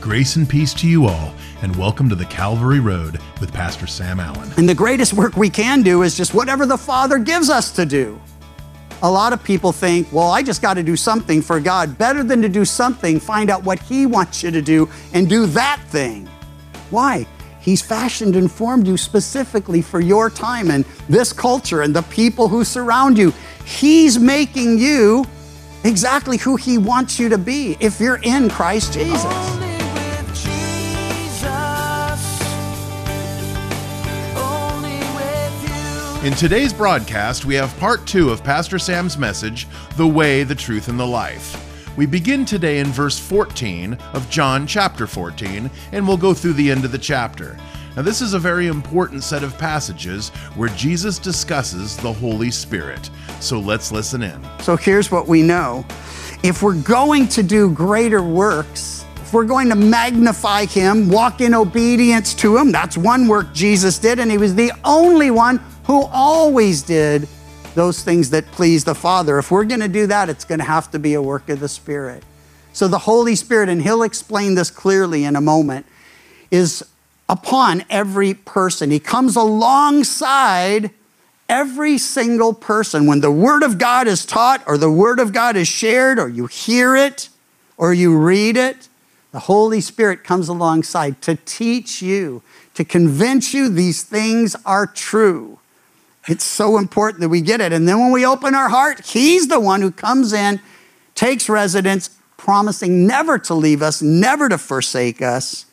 Grace and peace to you all, and welcome to the Calvary Road with Pastor Sam Allen. And the greatest work we can do is just whatever the Father gives us to do. A lot of people think, well, I just got to do something for God. Better than to do something, find out what He wants you to do and do that thing. Why? He's fashioned and formed you specifically for your time and this culture and the people who surround you. He's making you exactly who He wants you to be if you're in Christ Jesus. In today's broadcast, we have part two of Pastor Sam's message, The Way, the Truth, and the Life. We begin today in verse 14 of John chapter 14, and we'll go through the end of the chapter. Now, this is a very important set of passages where Jesus discusses the Holy Spirit. So let's listen in. So here's what we know if we're going to do greater works, if we're going to magnify Him, walk in obedience to Him, that's one work Jesus did, and He was the only one who always did those things that please the Father. If we're going to do that, it's going to have to be a work of the Spirit. So the Holy Spirit, and He'll explain this clearly in a moment, is upon every person. He comes alongside every single person. When the Word of God is taught, or the Word of God is shared, or you hear it, or you read it, the Holy Spirit comes alongside to teach you, to convince you these things are true. It's so important that we get it. And then when we open our heart, He's the one who comes in, takes residence, promising never to leave us, never to forsake us.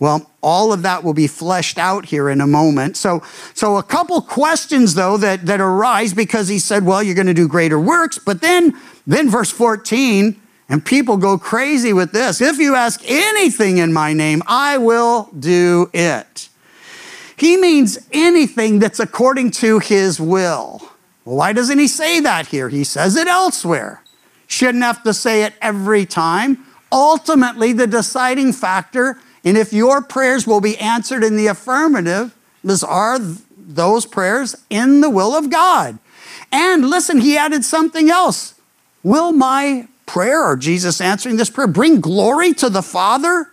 Well, all of that will be fleshed out here in a moment. So, so a couple questions though that, that arise because he said, well, you're going to do greater works. But then, then verse 14, and people go crazy with this. If you ask anything in my name, I will do it. He means anything that's according to his will. Why doesn't he say that here? He says it elsewhere. Shouldn't have to say it every time. Ultimately, the deciding factor and if your prayers will be answered in the affirmative, is are those prayers in the will of God. And listen, he added something else. Will my prayer or Jesus answering this prayer bring glory to the Father?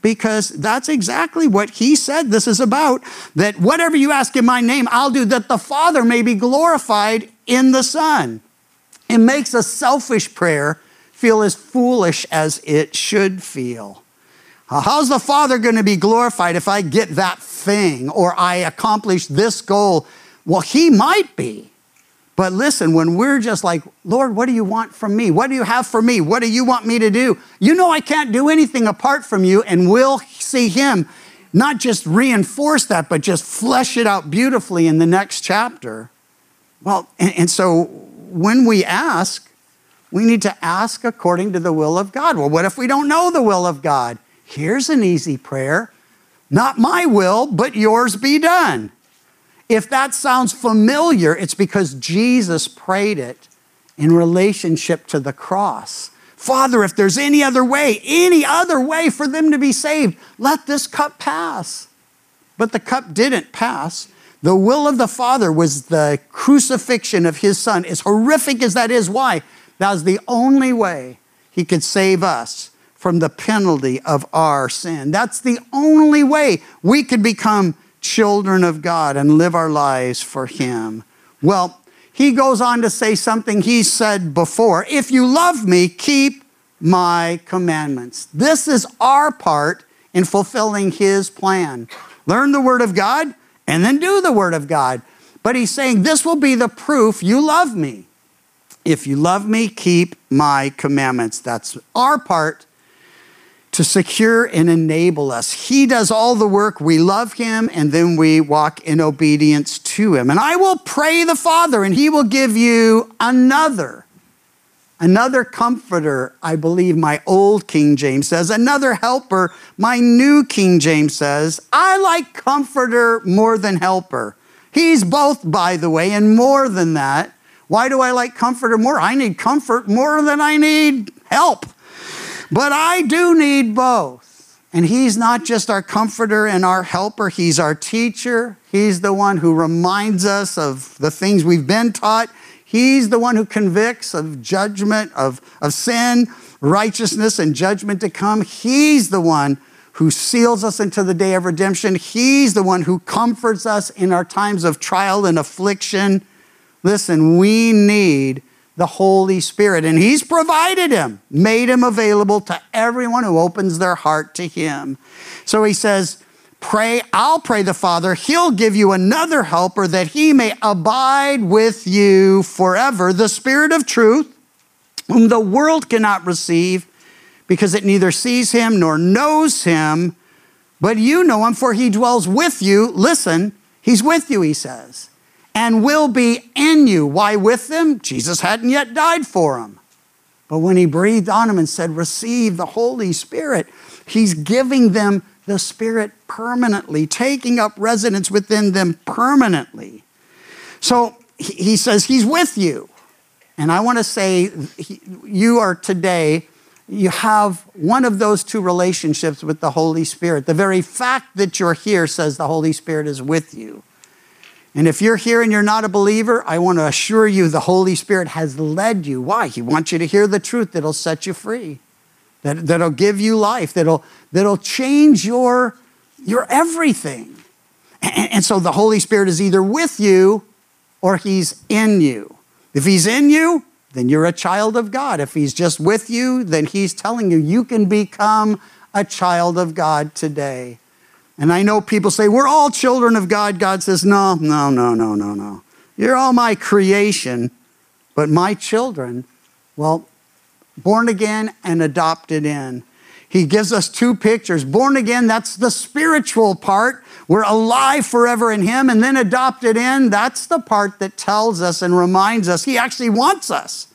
Because that's exactly what he said this is about. That whatever you ask in my name, I'll do, that the Father may be glorified in the Son. It makes a selfish prayer feel as foolish as it should feel. How's the Father going to be glorified if I get that thing or I accomplish this goal? Well, He might be. But listen, when we're just like, Lord, what do you want from me? What do you have for me? What do you want me to do? You know, I can't do anything apart from you, and we'll see Him not just reinforce that, but just flesh it out beautifully in the next chapter. Well, and, and so when we ask, we need to ask according to the will of God. Well, what if we don't know the will of God? Here's an easy prayer Not my will, but yours be done. If that sounds familiar, it's because Jesus prayed it in relationship to the cross. Father, if there's any other way, any other way for them to be saved, let this cup pass. But the cup didn't pass. The will of the Father was the crucifixion of his Son. As horrific as that is, why? That was the only way he could save us from the penalty of our sin. That's the only way we could become children of God and live our lives for Him. Well, he goes on to say something he said before If you love me, keep my commandments. This is our part in fulfilling His plan. Learn the Word of God and then do the Word of God. But he's saying, This will be the proof you love me. If you love me, keep my commandments. That's our part to secure and enable us. He does all the work. We love him, and then we walk in obedience to him. And I will pray the Father, and he will give you another. Another comforter, I believe my old King James says. Another helper, my new King James says. I like comforter more than helper. He's both, by the way, and more than that. Why do I like comforter more? I need comfort more than I need help. But I do need both. And He's not just our comforter and our helper, He's our teacher. He's the one who reminds us of the things we've been taught. He's the one who convicts of judgment, of, of sin, righteousness and judgment to come. He's the one who seals us into the day of redemption. He's the one who comforts us in our times of trial and affliction. Listen, we need the Holy Spirit, and He's provided Him, made Him available to everyone who opens their heart to Him. So He says, Pray, I'll pray the Father, He'll give you another helper that He may abide with you forever, the Spirit of truth, whom the world cannot receive because it neither sees Him nor knows Him. But you know Him, for He dwells with you. Listen, He's with you, He says and will be in you. Why with them? Jesus hadn't yet died for them. But when he breathed on them and said, Receive the Holy Spirit, he's giving them the Spirit permanently, taking up residence within them permanently. So he says, He's with you. And I want to say, you are today, you have one of those two relationships with the Holy Spirit. The very fact that you're here says the Holy Spirit is with you. And if you're here and you're not a believer, I want to assure you the Holy Spirit has led you. Why? He wants you to hear the truth that'll set you free, that, that'll give you life, that'll, that'll change your, your everything. And, and so the Holy Spirit is either with you or he's in you. If he's in you, then you're a child of God. If he's just with you, then he's telling you you can become a child of God today. And I know people say, we're all children of God. God says, no, no, no, no, no, no. You're all my creation, but my children, well, born again and adopted in. He gives us two pictures. Born again, that's the spiritual part. We're alive forever in Him. And then adopted in, that's the part that tells us and reminds us He actually wants us.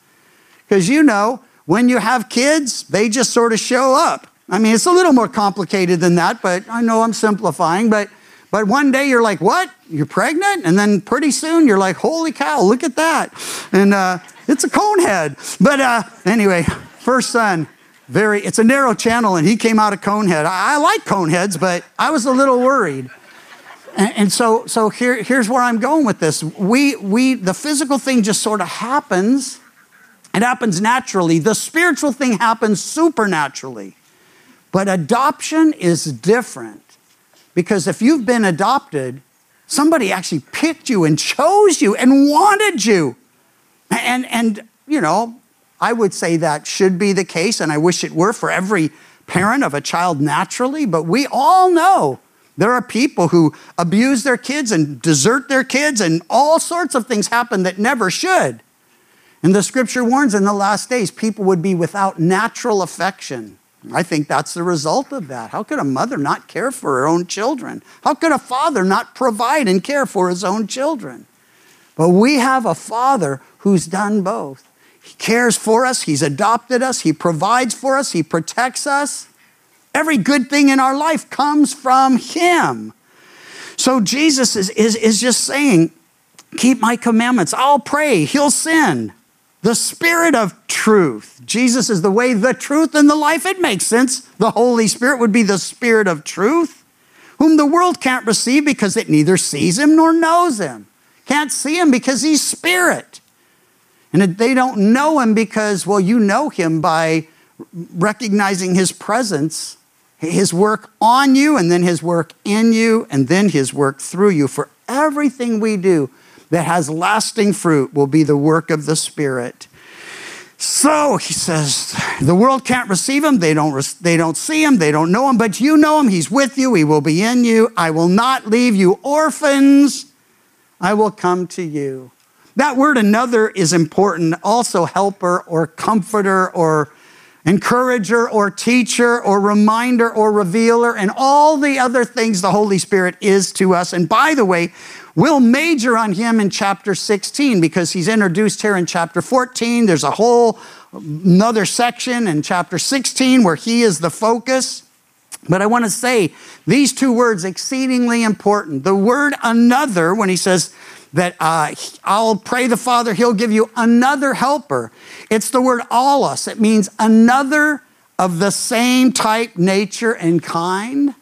Because you know, when you have kids, they just sort of show up. I mean, it's a little more complicated than that, but I know I'm simplifying. But, but one day you're like, what? You're pregnant? And then pretty soon you're like, holy cow, look at that. And uh, it's a cone head. But uh, anyway, first son, very, it's a narrow channel, and he came out of Conehead. I, I like Coneheads, but I was a little worried. And, and so, so here, here's where I'm going with this. We, we, the physical thing just sort of happens. It happens naturally. The spiritual thing happens supernaturally. But adoption is different because if you've been adopted, somebody actually picked you and chose you and wanted you. And, and you know, I would say that should be the case, and I wish it were for every parent of a child naturally, but we all know there are people who abuse their kids and desert their kids, and all sorts of things happen that never should. And the scripture warns in the last days people would be without natural affection. I think that's the result of that. How could a mother not care for her own children? How could a father not provide and care for his own children? But we have a father who's done both. He cares for us, he's adopted us, he provides for us, he protects us. Every good thing in our life comes from him. So Jesus is, is, is just saying, Keep my commandments. I'll pray, he'll sin the Spirit of truth. Jesus is the way, the truth, and the life. It makes sense. The Holy Spirit would be the Spirit of truth, whom the world can't receive because it neither sees him nor knows him. Can't see him because he's Spirit. And they don't know him because, well, you know him by recognizing his presence, his work on you, and then his work in you, and then his work through you. For everything we do, that has lasting fruit will be the work of the Spirit. So he says, the world can't receive him. They don't, they don't see him. They don't know him, but you know him. He's with you. He will be in you. I will not leave you orphans. I will come to you. That word another is important. Also, helper or comforter or encourager or teacher or reminder or revealer and all the other things the Holy Spirit is to us. And by the way, We'll major on him in chapter 16 because he's introduced here in chapter 14. There's a whole another section in chapter 16 where he is the focus. But I want to say these two words exceedingly important. The word another, when he says that uh, I'll pray the Father, he'll give you another helper. It's the word allos. It means another of the same type, nature, and kind.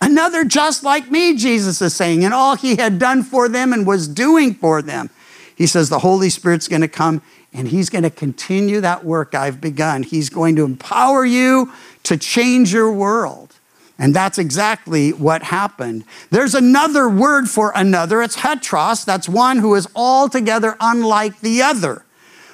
Another just like me, Jesus is saying, and all he had done for them and was doing for them. He says the Holy Spirit's going to come And He's going to continue that work I've begun. He's going to empower you to change your world. And that's exactly what happened. There's another word for another. It's heteros. That's one who is altogether unlike the other.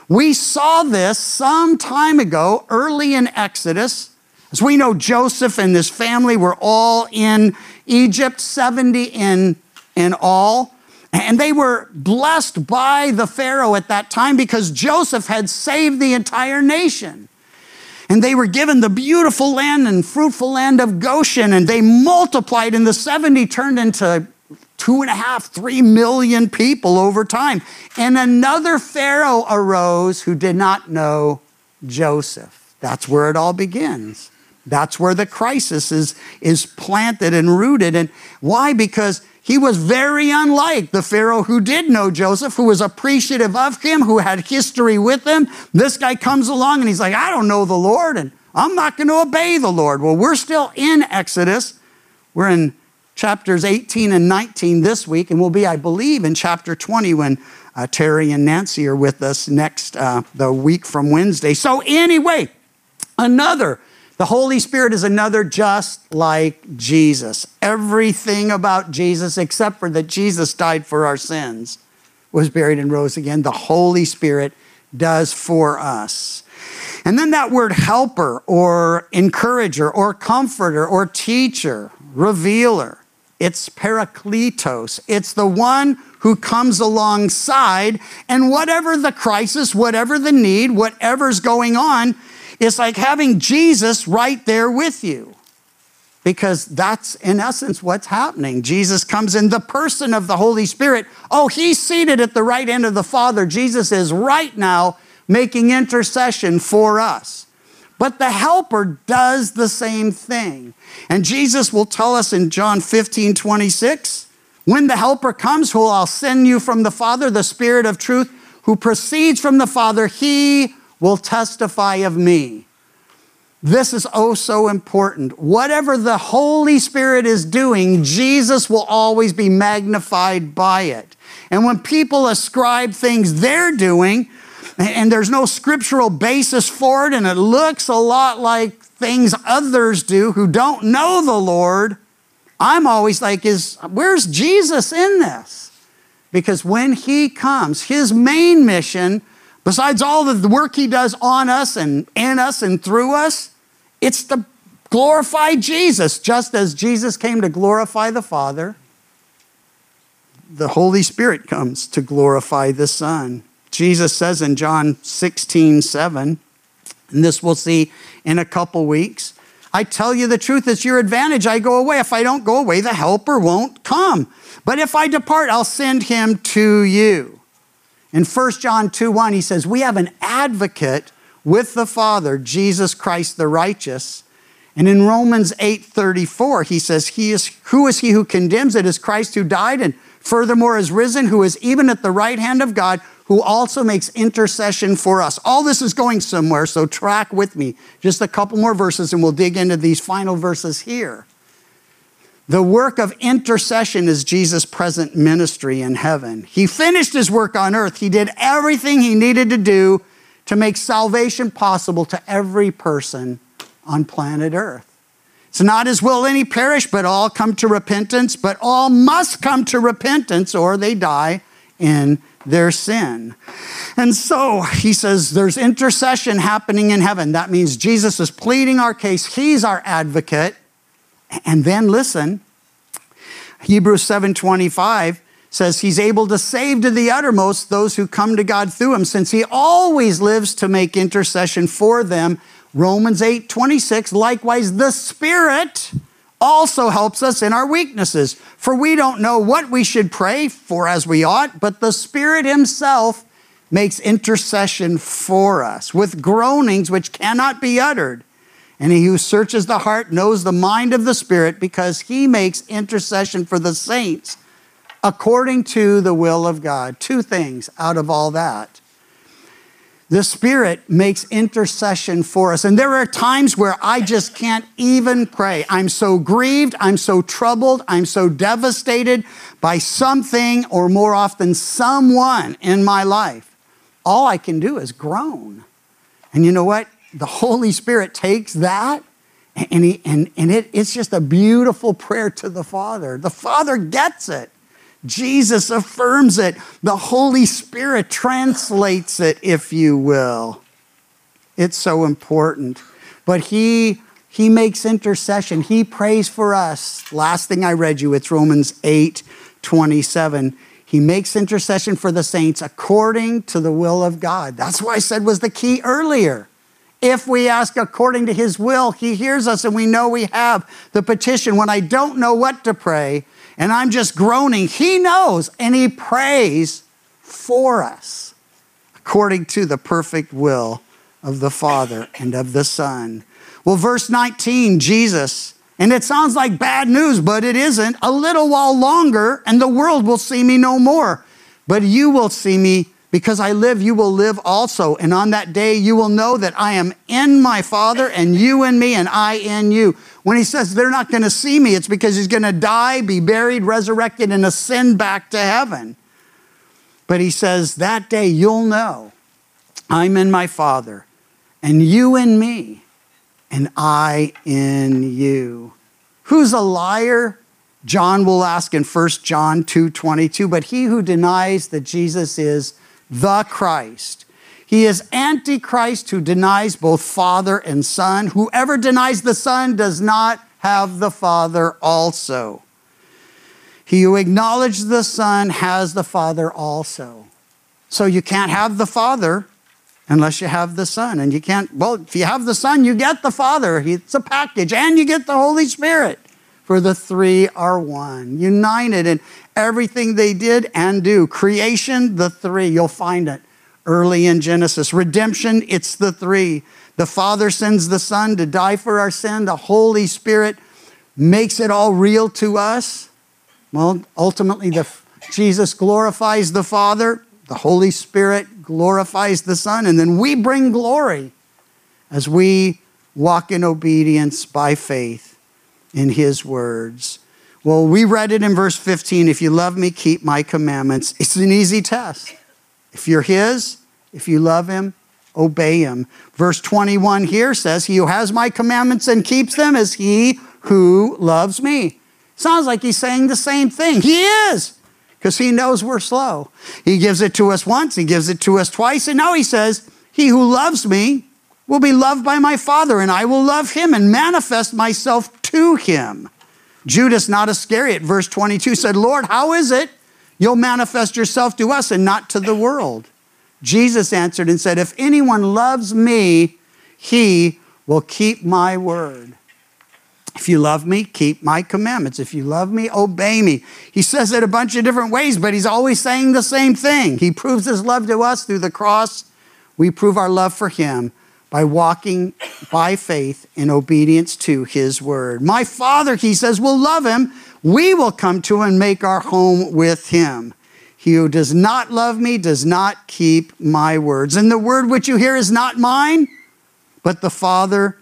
We saw this some time ago, early in Exodus. As we know, Joseph and his family were all in Egypt, 70 in, in all. And they were blessed by the Pharaoh at that time because Joseph had saved the entire nation. And they were given the beautiful land and fruitful land of Goshen, and they multiplied, and the 70 turned into two and a half, three million people over time. And another Pharaoh arose who did not know Joseph. That's where it all begins. That's where the crisis is, is planted and rooted. And why? Because he was very unlike the Pharaoh who did know Joseph, who was appreciative of him, who had history with him. This guy comes along and he's like, I don't know the Lord, and I'm not going to obey the Lord. Well, we're still in Exodus. We're in chapters 18 and 19 this week, and we'll be, I believe, in chapter 20 when uh, Terry and Nancy are with us next, uh, the week from Wednesday. So, anyway, another the Holy Spirit is another just like Jesus. Everything about Jesus, except for that Jesus died for our sins, was buried and rose again. The Holy Spirit does for us. And then that word helper or encourager or comforter or teacher, revealer, it's parakletos. It's the one who comes alongside, and whatever the crisis, whatever the need, whatever's going on, it's like having Jesus right there with you. Because that's in essence what's happening. Jesus comes in the person of the Holy Spirit. Oh, he's seated at the right hand of the Father. Jesus is right now making intercession for us. But the helper does the same thing. And Jesus will tell us in John 15 26, when the helper comes, who I'll send you from the Father, the Spirit of truth, who proceeds from the Father, he will testify of me. This is oh so important. Whatever the Holy Spirit is doing, Jesus will always be magnified by it. And when people ascribe things they're doing, and there's no scriptural basis for it, and it looks a lot like things others do who don't know the Lord, I'm always like, is where's Jesus in this? Because when he comes, his main mission, besides all the work he does on us and in us and through us, it's to glorify Jesus, just as Jesus came to glorify the Father. The Holy Spirit comes to glorify the Son. Jesus says in John 16, 7, and this we'll see in a couple weeks. I tell you the truth, it's your advantage. I go away. If I don't go away, the helper won't come. But if I depart, I'll send him to you. In 1 John 2 1, he says, We have an advocate with the Father, Jesus Christ the righteous. And in Romans 8:34, he says, he is, Who is he who condemns? It is Christ who died and furthermore is risen, who is even at the right hand of God, who also makes intercession for us. All this is going somewhere, so track with me. Just a couple more verses, and we'll dig into these final verses here. The work of intercession is Jesus' present ministry in heaven. He finished his work on earth. He did everything he needed to do to make salvation possible to every person on planet earth. It's not his will any perish, but all come to repentance, but all must come to repentance or they die in their sin. And so he says there's intercession happening in heaven. That means Jesus is pleading our case, he's our advocate. And then listen, Hebrews 7:25 says he's able to save to the uttermost those who come to God through him since he always lives to make intercession for them. Romans 8:26 likewise the spirit also helps us in our weaknesses for we don't know what we should pray for as we ought but the spirit himself makes intercession for us with groanings which cannot be uttered. And he who searches the heart knows the mind of the Spirit because he makes intercession for the saints according to the will of God. Two things out of all that. The Spirit makes intercession for us. And there are times where I just can't even pray. I'm so grieved, I'm so troubled, I'm so devastated by something or more often someone in my life. all I can do is groan. And you know what? The Holy Spirit takes that and, he, and, and it, it's just a beautiful prayer to the Father. The Father gets it. Jesus affirms it. The Holy Spirit translates it, if you will. It's so important. But he he makes intercession. He prays for us. Last thing I read you, it's Romans 8 27. He makes intercession for the saints according to the will of God. That's what I said was the key earlier. If we ask according to his will, he hears us and we know we have the petition. When I don't know what to pray and I'm just groaning, he knows and he prays for us according to the perfect will of the Father and of the Son. Well, verse 19, Jesus, and it sounds like bad news, but it isn't. A little while longer, and the world will see me no more. But you will see me because I live, you will live also. And on that day, you will know that I am in my Father, and you in me, and I in you. When he says they're not going to see me, it's because he's going to die, be buried, resurrected, and ascend back to heaven. But he says, that day you'll know I'm in my Father, and you in me, and I in you. Who's a liar? John will ask in 1 John 2:22, but he who denies that Jesus is the Christ. He is antichrist who denies both Father and Son. Whoever denies the Son does not have the Father also. He who acknowledges the Son has the Father also. So you can't have the Father unless you have the Son. And you can't, well, if you have the Son, you get the Father. It's a package, and you get the Holy Spirit. For the three are one, united in everything they did and do. Creation, the three, you'll find it early in Genesis. Redemption, it's the three. The Father sends the Son to die for our sin. The Holy Spirit makes it all real to us. Well, ultimately, the, Jesus glorifies the Father. The Holy Spirit glorifies the Son, and then we bring glory as we walk in obedience by faith in His words. Well, we read it in verse 15 if you love me, keep my commandments. It's an easy test. If you're His, if you love Him, obey Him. Verse 21 here says, He who has my commandments and keeps them is he who loves me. Sounds like He's saying the same thing. He is because he knows we're slow. He gives it to us once, he gives it to us twice, and now he says, He who loves me will be loved by my Father, and I will love him and manifest myself to him. Judas, not Iscariot, verse 22 said, Lord, how is it you'll manifest yourself to us and not to the world? Jesus answered and said, If anyone loves me, he will keep my word. If you love me, keep my commandments. If you love me, obey me. He says it a bunch of different ways, but he's always saying the same thing. He proves his love to us through the cross. We prove our love for him by walking by faith in obedience to his word. My Father, he says, will love him. We will come to and make our home with him. He who does not love me does not keep my words. And the word which you hear is not mine, but the Father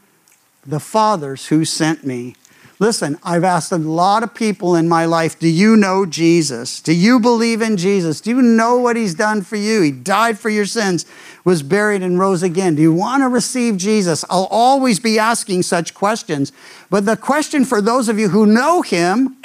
the Father's who sent me. Listen, I've asked a lot of people in my life, do you know Jesus? Do you believe in Jesus? Do you know what he's done for you? He died for your sins, was buried, and rose again. Do you want to receive Jesus? I'll always be asking such questions. But the question for those of you who know him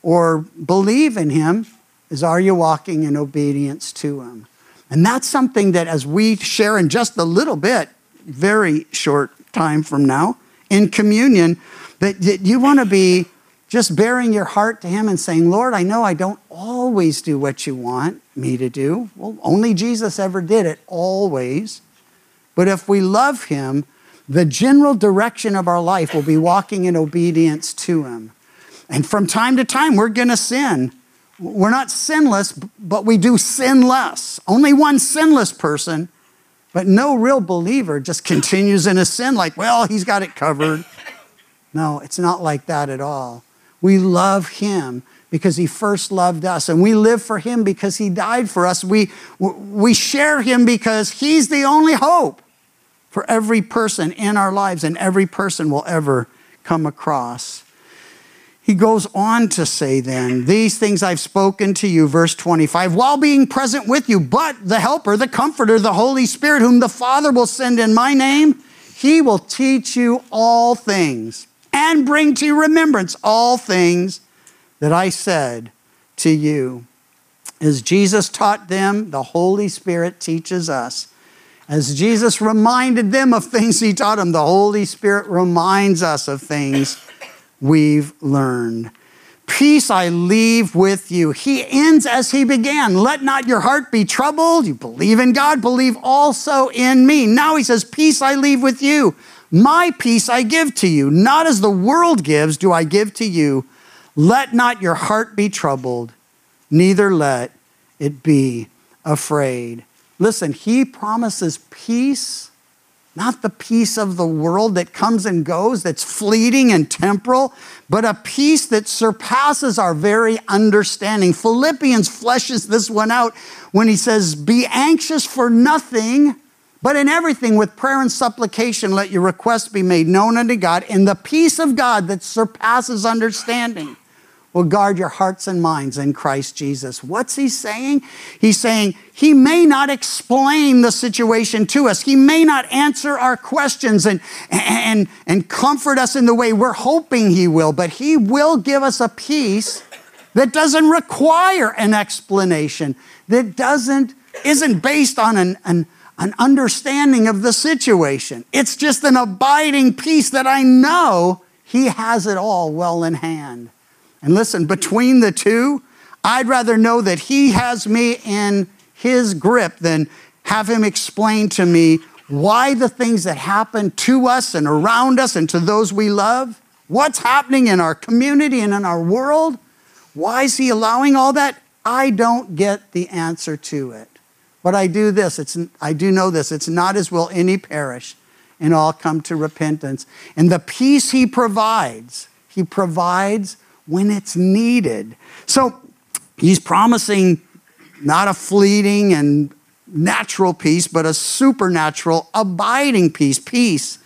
or believe in him is are you walking in obedience to him? And that's something that as we share in just a little bit, very short time from now in communion that, that you want to be just baring your heart to Him and saying, Lord, I know I don't always do what you want me to do. Well, only Jesus ever did it, always. But if we love Him, the general direction of our life will be walking in obedience to Him. And from time to time, we're going to sin. We're not sinless, but we do sin less. Only one sinless person but no real believer just continues in a sin like, well, he's got it covered. No, it's not like that at all. We love him because he first loved us and we live for him because he died for us. We, we share him because he's the only hope for every person in our lives and every person will ever come across. He goes on to say, then, these things I've spoken to you, verse 25, while being present with you, but the Helper, the Comforter, the Holy Spirit, whom the Father will send in my name, he will teach you all things and bring to remembrance all things that I said to you. As Jesus taught them, the Holy Spirit teaches us. As Jesus reminded them of things he taught them, the Holy Spirit reminds us of things we've learned. Peace I leave with you. He ends as he began. Let not your heart be troubled. You believe in God, believe also in me. Now he says, Peace I leave with you. My peace I give to you. Not as the world gives, do I give to you. Let not your heart be troubled, neither let it be afraid. Listen, he promises peace not the peace of the world that comes and goes, that's fleeting and temporal, but a peace that surpasses our very understanding. Philippians fleshes this one out when he says, Be anxious for nothing, but in everything with prayer and supplication, let your requests be made known unto God, and the peace of God that surpasses understanding will guard your hearts and minds in Christ Jesus. What's he saying? He's saying he may not explain the situation to us. He may not answer our questions and, and, and comfort us in the way we're hoping he will, but he will give us a peace that doesn't require an explanation, that doesn't, isn't based on an, an, an understanding of the situation. It's just an abiding peace that I know he has it all well in hand. And listen, between the two, I'd rather know that He has me in His grip than have Him explain to me why the things that happen to us and around us and to those we love, what's happening in our community and in our world, why is He allowing all that? I don't get the answer to it. But I do this, it's, I do know this, it's not as will any perish and all come to repentance. And the peace He provides, He provides when it's needed. So he's promising not a fleeting and natural peace, but a supernatural, abiding peace, peace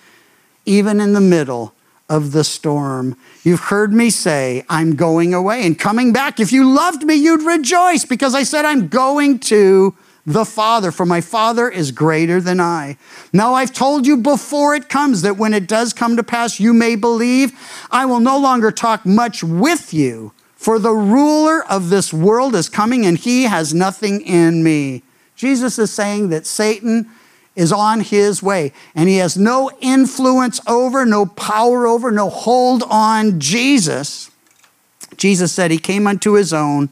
even in the middle of the storm. You've heard me say, I'm going away and coming back. If you loved me, you'd rejoice because I said, I'm going to the Father, for my Father is greater than I. Now I've told you before it comes that when it does come to pass, you may believe. I will no longer talk much with you, for the ruler of this world is coming and he has nothing in me. Jesus is saying that Satan is on his way and he has no influence over, no power over, no hold on Jesus. Jesus said he came unto his own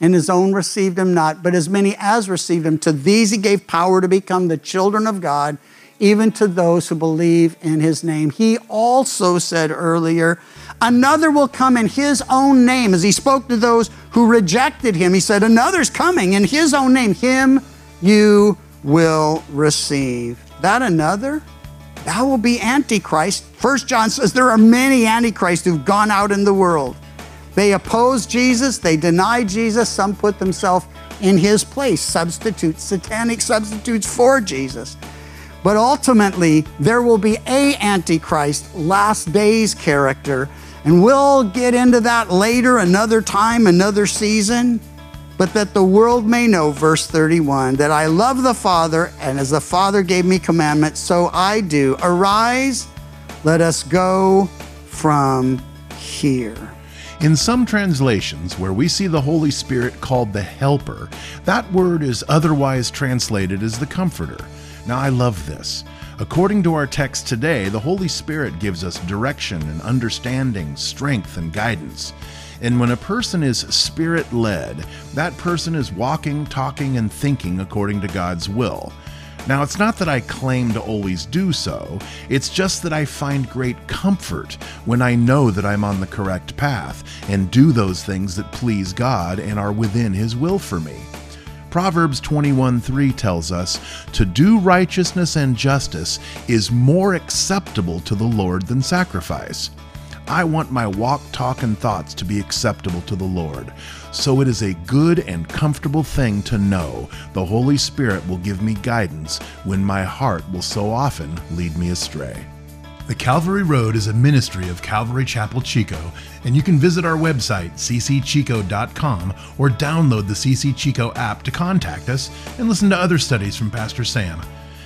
and his own received him not, but as many as received him, to these he gave power to become the children of God, even to those who believe in his name. He also said earlier, Another will come in his own name. As he spoke to those who rejected him, he said, Another's coming in his own name. Him you will receive. That another? That will be Antichrist. First John says there are many Antichrists who've gone out in the world. They oppose Jesus, they deny Jesus, some put themselves in his place, substitutes, satanic substitutes for Jesus. But ultimately, there will be a antichrist, last days character, and we'll get into that later, another time, another season. But that the world may know, verse 31, that I love the Father, and as the Father gave me commandments, so I do. Arise, let us go from here. In some translations, where we see the Holy Spirit called the Helper, that word is otherwise translated as the Comforter. Now, I love this. According to our text today, the Holy Spirit gives us direction and understanding, strength and guidance. And when a person is spirit led, that person is walking, talking, and thinking according to God's will. Now, it's not that I claim to always do so, it's just that I find great comfort when I know that I'm on the correct path and do those things that please God and are within His will for me. Proverbs 21:3 tells us, "To do righteousness and justice is more acceptable to the Lord than sacrifice." I want my walk, talk, and thoughts to be acceptable to the Lord. So it is a good and comfortable thing to know the Holy Spirit will give me guidance when my heart will so often lead me astray. The Calvary Road is a ministry of Calvary Chapel Chico, and you can visit our website, ccchico.com, or download the CC Chico app to contact us and listen to other studies from Pastor Sam.